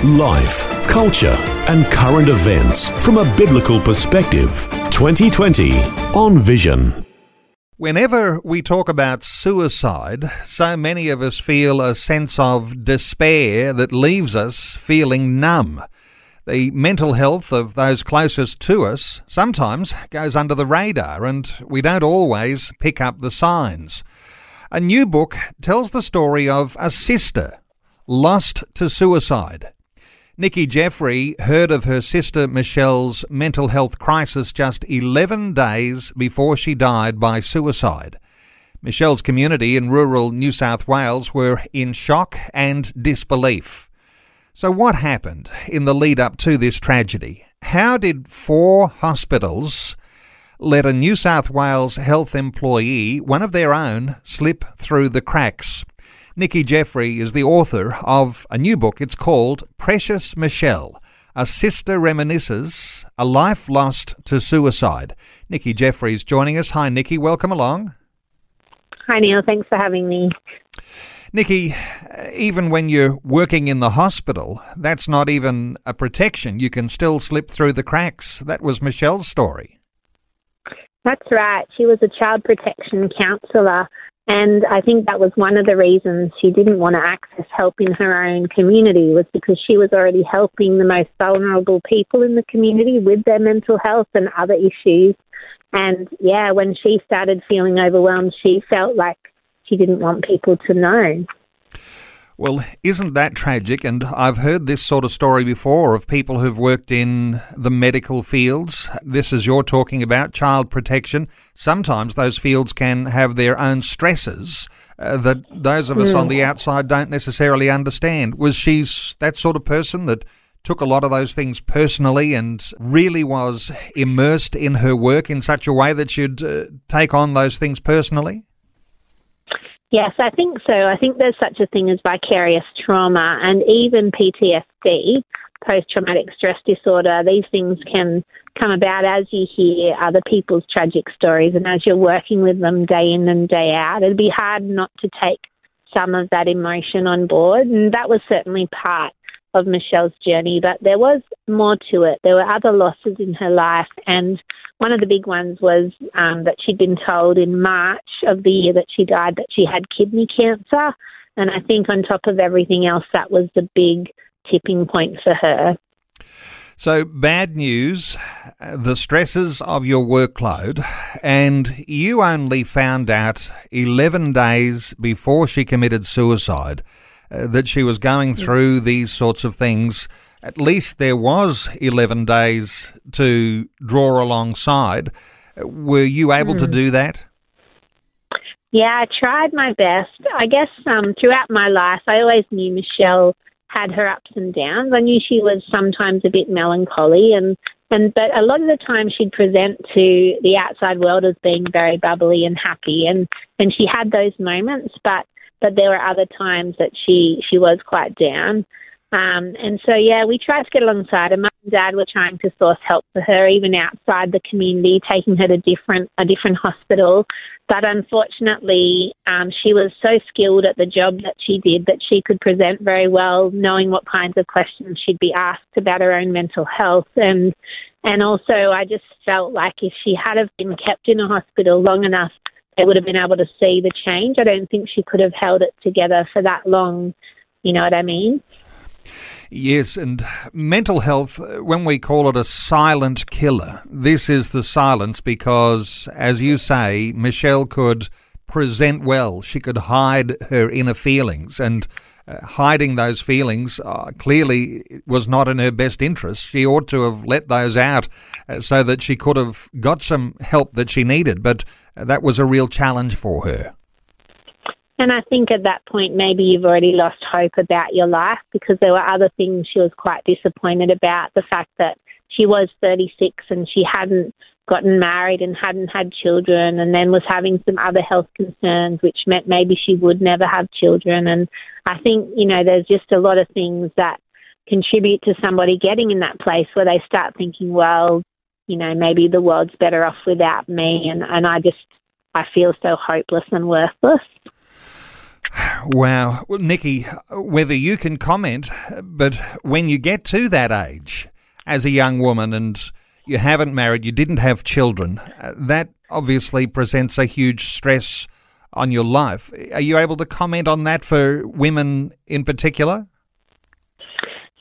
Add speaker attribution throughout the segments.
Speaker 1: Life, culture, and current events from a biblical perspective. 2020 on Vision.
Speaker 2: Whenever we talk about suicide, so many of us feel a sense of despair that leaves us feeling numb. The mental health of those closest to us sometimes goes under the radar, and we don't always pick up the signs. A new book tells the story of a sister lost to suicide. Nicki Jeffery heard of her sister Michelle's mental health crisis just 11 days before she died by suicide. Michelle's community in rural New South Wales were in shock and disbelief. So, what happened in the lead up to this tragedy? How did four hospitals let a New South Wales health employee, one of their own, slip through the cracks? Nicki Jeffery is the author of a new book. It's called Precious Michelle A Sister Reminisces A Life Lost to Suicide. Nicki Jeffery is joining us. Hi, Nicki. Welcome along.
Speaker 3: Hi, Neil. Thanks for having me.
Speaker 2: Nicki, uh, even when you're working in the hospital, that's not even a protection. You can still slip through the cracks. That was Michelle's story.
Speaker 3: That's right. She was a child protection counsellor and I think that was one of the reasons she didn't want to access help in her own community was because she was already helping the most vulnerable people in the community with their mental health and other issues. And yeah, when she started feeling overwhelmed, she felt like she didn't want people to know.
Speaker 2: Well, isn't that tragic? And I've heard this sort of story before of people who've worked in the medical fields. This is you're talking about child protection. Sometimes those fields can have their own stresses uh, that those of us mm. on the hmm. outside don't necessarily understand. Was she that sort of person that took a lot of those things personally and really was immersed in her work in such a way that she'd uh, take on those things personally?
Speaker 3: Yes, I think so. I think there's such a thing as vicarious trauma and even PTSD, post traumatic stress disorder. These things can come about as you hear other people's tragic stories and as you're working with them day in and day out. It'd be hard not to take some of that emotion on board. And that was certainly part of Michelle's journey, but there was more to it. There were other losses in her life, and one of the big ones was um, that she'd been told in March of the year that she died that she had kidney cancer. And I think on top of everything else, that was the big tipping point for her.
Speaker 2: So, bad news the stresses of your workload, and you only found out 11 days before she committed suicide uh, that she was going through these sorts of things. At least there was 11 days to draw alongside. Were you able mm. to hmm. do that?
Speaker 3: Yeah, I tried my best. I guess um, throughout my life, I always knew Michelle had her ups and downs. I knew she was sometimes a bit melancholy, and and but a lot of the time she'd present to the outside world as being very bubbly and happy, and and she had those moments. But but there were other times that she she was quite down. Um, and so yeah, we tried to get alongside her. Mum and Dad were trying to source help for her, even outside the community, taking her to different a different hospital. But unfortunately, um, she was so skilled at the job that she did that she could present very well, knowing what kinds of questions she'd be asked about her own mental health. And and also, I just felt like if she had have been kept in a hospital long enough they would have been able to see the change. I don't think she could have held it together for that long. You know what I mean?
Speaker 2: Yes, and mental health, uh, when we call it a silent killer, this is the silence because, as you say, Michelle could present well. She could hide her inner feelings, and uh, hiding those feelings uh, clearly was not in her best interest. She ought to have let those out uh, so that she could have got some help that she needed, but that was a real challenge for her.
Speaker 3: And I think at that point, maybe you've already lost hope about your life because there were other things she was quite disappointed about. The fact that she was 36 and she hadn't gotten married and hadn't had children and then was having some other health concerns which meant maybe she would never have children. And I think you know there's just a lot of things that contribute to somebody getting in that place where they start thinking well you know maybe the world's better off without me. And and I just I feel so hopeless and worthless.
Speaker 2: Wow. Well, Nicki, whether you can comment, but when you get to that age as a young woman and you haven't married, you didn't have children, uh, that obviously presents a huge stress on your life. Are you able to comment on that for women in particular?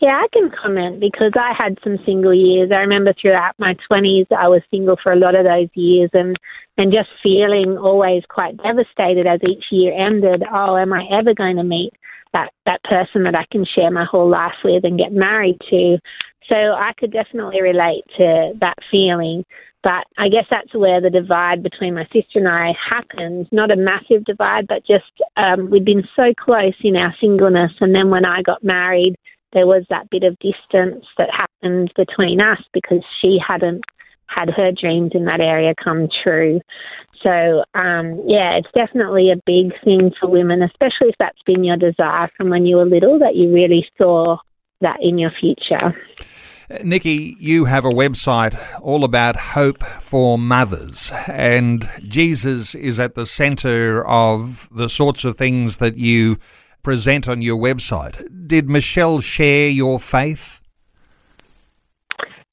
Speaker 3: Yeah, I can comment because I had some single years. I remember throughout my 20s, I was single for a lot of those years and, and just feeling always quite devastated as each year ended. Oh, am I ever going to meet that, that person that I can share my whole life with and get married to? So I could definitely relate to that feeling. But I guess that's where the divide between my sister and I happened. Not a massive divide, but just um, we'd been so close in our singleness. And then when I got married, there was that bit of distance that happened between us because she hadn't had her dreams in that area come true. So, um, yeah, it's definitely a big thing for women, especially if that's been your desire from when you were little, that you really saw that in your future.
Speaker 2: Nicki, you have a website all about hope for mothers, and Jesus is at the centre of the sorts of things that you present on your website. Did Michelle share your faith?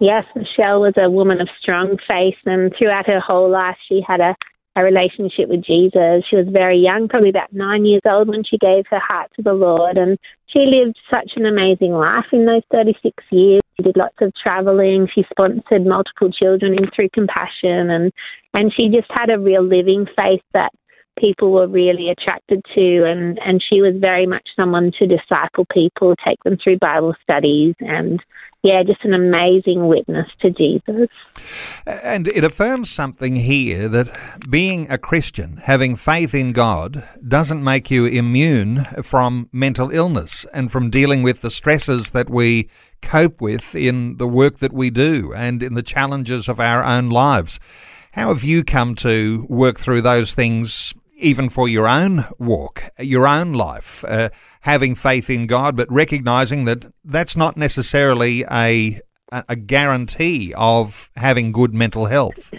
Speaker 3: Yes, Michelle was a woman of strong faith, and throughout her whole life, she had a, a relationship with Jesus. She was very young, probably about nine years old, when she gave her heart to the Lord, and she lived such an amazing life in those 36 years. She did lots of traveling. She sponsored multiple children in through compassion, and and she just had a real living faith that people were really attracted to and, and she was very much someone to disciple people, take them through Bible studies and yeah, just an amazing witness to Jesus.
Speaker 2: And it affirms something here that being a Christian, having faith in God, doesn't make you immune from mental illness and from dealing with the stresses that we cope with in the work that we do and in the challenges of our own lives. How have you come to work through those things even for your own walk, your own life, uh, having faith in God, but recognizing that that's not necessarily a a guarantee of having good mental health.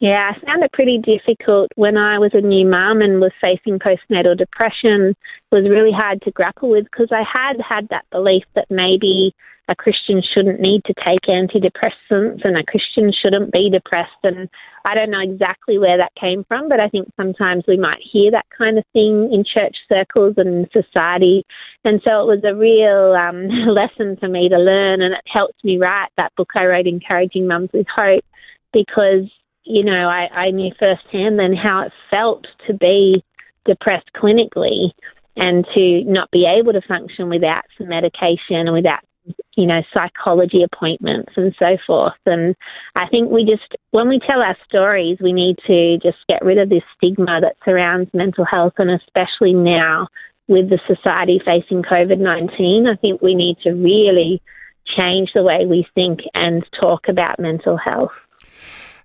Speaker 3: Yeah, I found it pretty difficult when I was a new mum and was facing postnatal depression. It was really hard to grapple with because I had had that belief that maybe a Christian shouldn't need to take antidepressants and a Christian shouldn't be depressed. And I don't know exactly where that came from, but I think sometimes we might hear that kind of thing in church circles and society. And so it was a real um, lesson for me to learn, and it helped me write that book I wrote, Encouraging Mums with Hope, because, you know, I, I knew firsthand then how it felt to be depressed clinically and to not be able to function without some medication and without you know, psychology appointments and so forth. And I think we just, when we tell our stories, we need to just get rid of this stigma that surrounds mental health, and especially now with the society facing COVID 19, I think we need to really change the way we think and talk about mental health.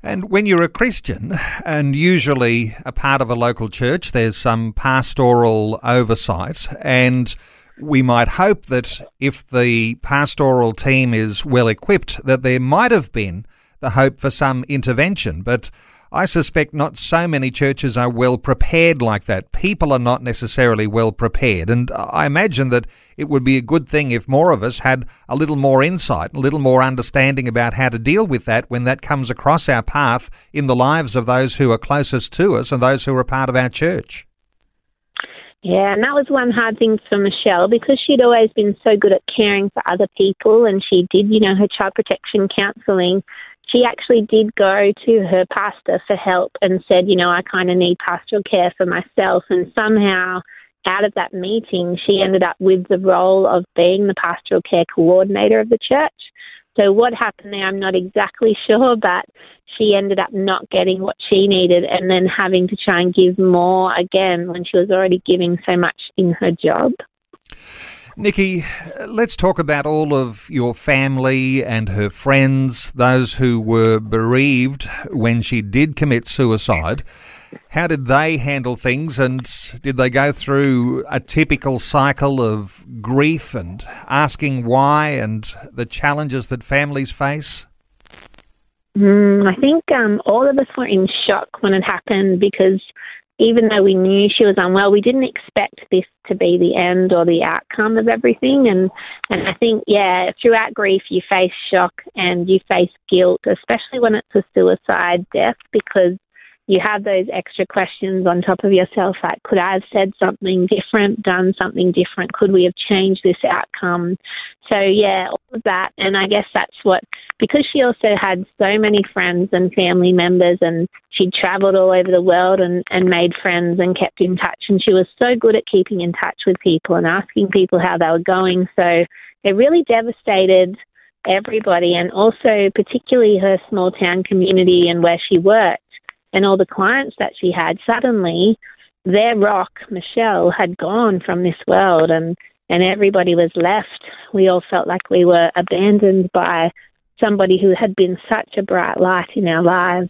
Speaker 2: And when you're a Christian, and usually a part of a local church, there's some pastoral oversight, and we might hope that if the pastoral team is well equipped, that there might have been the hope for some intervention. But I suspect not so many churches are well prepared like that. People are not necessarily well prepared. And I imagine that it would be a good thing if more of us had a little more insight, a little more understanding about how to deal with that when that comes across our path in the lives of those who are closest to us and those who are part of our church.
Speaker 3: Yeah, and that was one hard thing for Michelle because she'd always been so good at caring for other people and she did, you know, her child protection counselling. She actually did go to her pastor for help and said, you know, I kind of need pastoral care for myself. And somehow, out of that meeting, she ended up with the role of being the pastoral care coordinator of the church. So what happened there, I'm not exactly sure, but she ended up not getting what she needed and then having to try and give more again when she was already giving so much in her job.
Speaker 2: Nicki, let's talk about all of your family and her friends, those who were bereaved when she did commit suicide. How did they handle things and did they go through a typical cycle of grief and asking why and the challenges that families face?
Speaker 3: Mm, I think um, all of us were in shock when it happened because even though we knew she was unwell, we didn't expect this to be the end or the outcome of everything. And and I think yeah, throughout grief you face shock and you face guilt, especially when it's a suicide death, because you have those extra questions on top of yourself like could I have said something different, done something different? Could we have changed this outcome? So yeah, all of that and I guess that's what because she also had so many friends and family members and she'd traveled all over the world and, and made friends and kept in touch and she was so good at keeping in touch with people and asking people how they were going. So it really devastated everybody and also particularly her small town community and where she worked and all the clients that she had, suddenly their rock, Michelle, had gone from this world and, and everybody was left. We all felt like we were abandoned by somebody who had been such a bright light in our lives.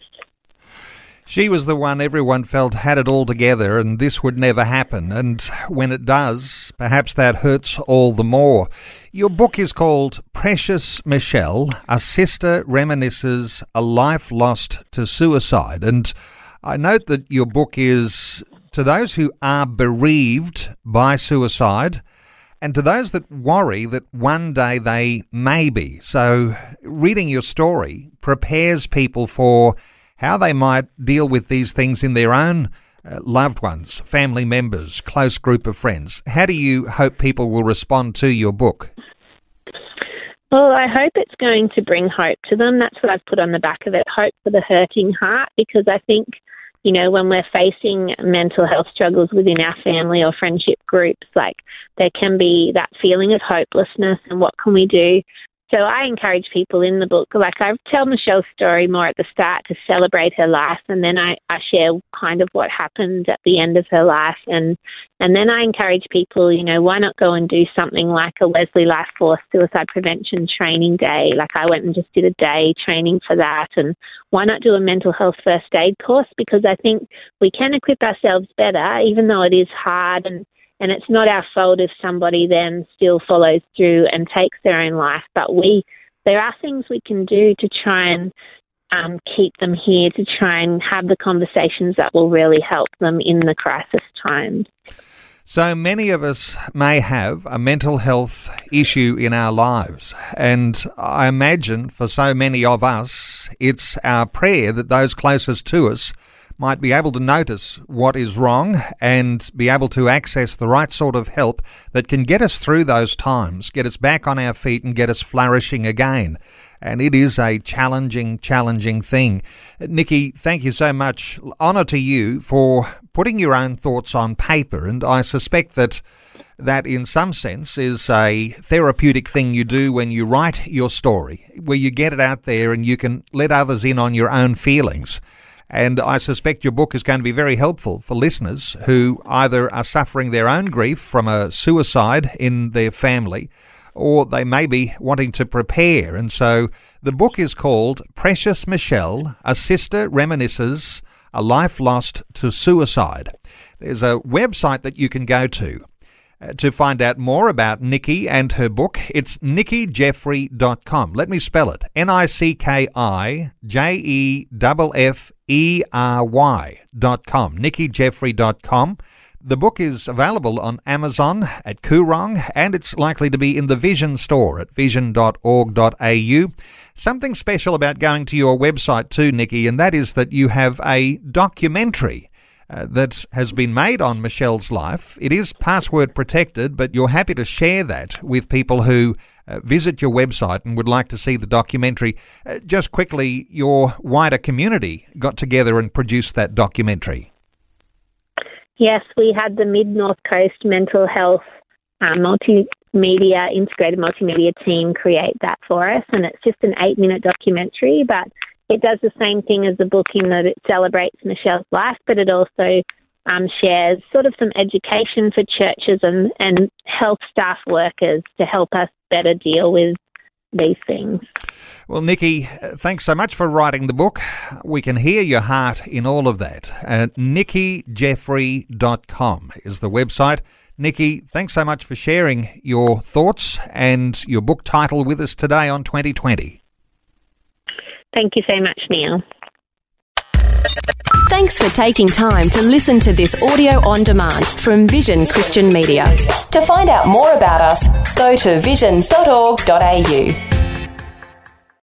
Speaker 2: She was the one everyone felt had it all together, and this would never happen. And when it does, perhaps that hurts all the more. Your book is called Precious Michelle A Sister Reminisces a Life Lost to Suicide. And I note that your book is to those who are bereaved by suicide and to those that worry that one day they may be. So, reading your story prepares people for how they might deal with these things in their own uh, loved ones, family members, close group of friends. How do you hope people will respond to your book?
Speaker 3: Well, I hope it's going to bring hope to them. That's what I've put on the back of it hope for the hurting heart, because I think, you know, when we're facing mental health struggles within our family or friendship groups, like there can be that feeling of hopelessness and what can we do? So I encourage people in the book, like I tell Michelle's story more at the start to celebrate her life, and then I, I share kind of what happened at the end of her life, and and then I encourage people, you know, why not go and do something like a Wesley Life Force suicide prevention training day? Like I went and just did a day training for that, and why not do a mental health first aid course? Because I think we can equip ourselves better, even though it is hard and and it's not our fault if somebody then still follows through and takes their own life. But we, there are things we can do to try and um, keep them here, to try and have the conversations that will really help them in the crisis times.
Speaker 2: So many of us may have a mental health issue in our lives, and I imagine for so many of us, it's our prayer that those closest to us might be able to notice what is wrong and be able to access the right sort of help that can get us through those times, get us back on our feet, and get us flourishing again. And it is a challenging, challenging thing. Nicki, thank you so much. Honour to you for putting your own thoughts on paper. And I suspect that that in some sense is a therapeutic thing you do when you write your story, where you get it out there and you can let others in on your own feelings. And I suspect your book is going to be very helpful for listeners who either are suffering their own grief from a suicide in their family or they may be wanting to prepare. And so the book is called Precious Michelle A Sister Reminisces a Life Lost to Suicide. There's a website that you can go to uh, to find out more about Nicki and her book, it's nickijeffery.com. Let me spell it N I C K I J E F F E R Y.com. nickijeffery.com. The book is available on Amazon, at Koorong, and it's likely to be in the Vision store at vision.org.au. Something special about going to your website too, Nicki, and that is that you have a documentary uh, that has been made on Michelle's life. It is password protected, but you're happy to share that with people who uh, visit your website and would like to see the documentary. Uh, just quickly, your wider community got together and produced that documentary.
Speaker 3: Yes, we had the Mid North Coast Mental Health uh, multimedia, integrated multimedia team create that for us, and it's just an eight minute documentary, but it does the same thing as the book in that it celebrates Michelle's life, but it also um, shares sort of some education for churches and, and health staff workers to help us better deal with these things.
Speaker 2: Well, Nicki, thanks so much for writing the book. We can hear your heart in all of that. Uh, NickiJeffery.com is the website. Nicki, thanks so much for sharing your thoughts and your book title with us today on 2020.
Speaker 3: Thank you so much, Neil.
Speaker 4: Thanks for taking time to listen to this audio on demand from Vision Christian Media. To find out more about us, go to vision.org.au.